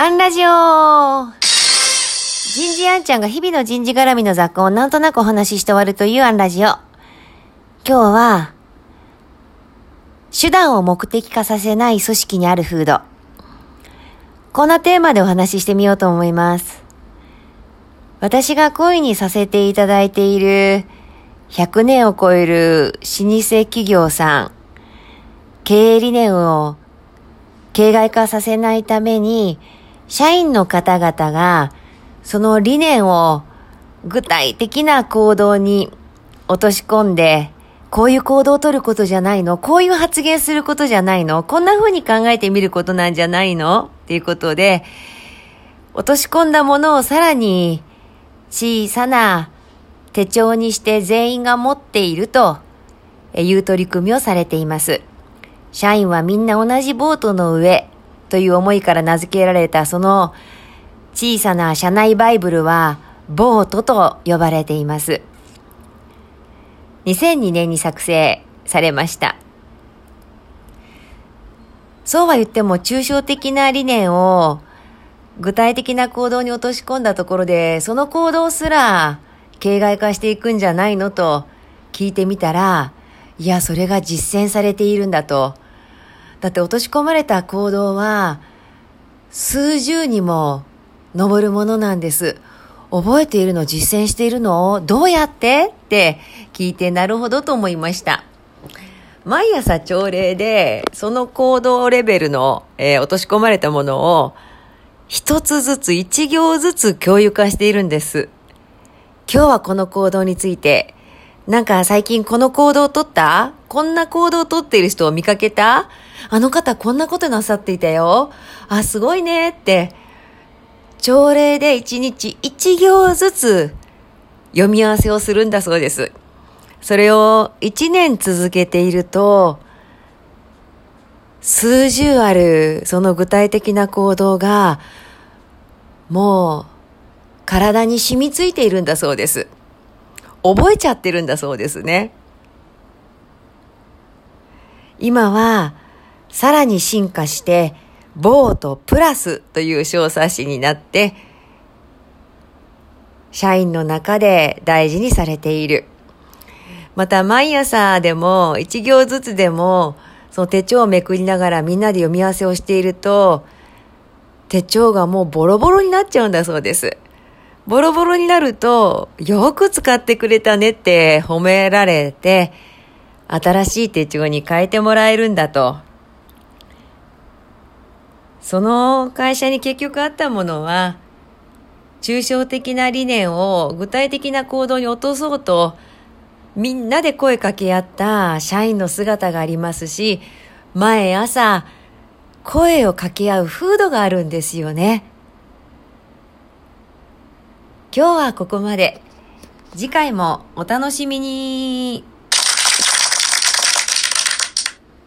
アンラジオ人事アンちゃんが日々の人事絡みの雑貨をなんとなくお話しして終わるというアンラジオ。今日は、手段を目的化させない組織にある風土。こんなテーマでお話ししてみようと思います。私が恋にさせていただいている100年を超える老舗企業さん、経営理念を形骸化させないために、社員の方々がその理念を具体的な行動に落とし込んで、こういう行動を取ることじゃないの？こういう発言することじゃないの？こんな風に考えてみることなんじゃないの？っていうことで、落とし込んだものをさらに小さな手帳にして全員が持っているという取り組みをされています。社員はみんな同じボートの上という思いから名付けられたその小さな社内バイブルはボートと呼ばれています。2002年に作成されました。そうは言っても抽象的な理念を具体的な行動に落とし込んだところで、その行動すら形骸化していくんじゃないのと聞いてみたら、いや、それが実践されているんだと。だって落とし込まれた行動は数十にも上るものなんです。覚えているの実践しているのどうやって？って聞いてなるほどと思いました。毎朝朝礼でその行動レベルの、えー落とし込まれたものを一つずつ一行ずつ共有化しているんです。今日はこの行動について、なんか最近この行動をとった？こんな行動をとっている人を見かけた？あの方こんなことなさっていたよ。あ、すごいねって。朝礼で一日一行ずつ読み合わせをするんだそうです。それを一年続けていると、数十あるその具体的な行動が、もう体に染みついているんだそうです。覚えちゃってるんだそうですね。今はさらに進化して、ボートプラスという小冊子になって、社員の中で大事にされている。また毎朝でも一行ずつでもその手帳をめくりながらみんなで読み合わせをしていると手帳がもうボロボロになっちゃうんだそうです。ボロボロになるとよく使ってくれたねって褒められて新しい手帳に変えてもらえるんだと。その会社に結局あったものは抽象的な理念を具体的な行動に落とそうとみんなで声かけ合った社員の姿がありますし、毎朝声を掛け合う風土があるんですよね。今日はここまで。次回もお楽しみに。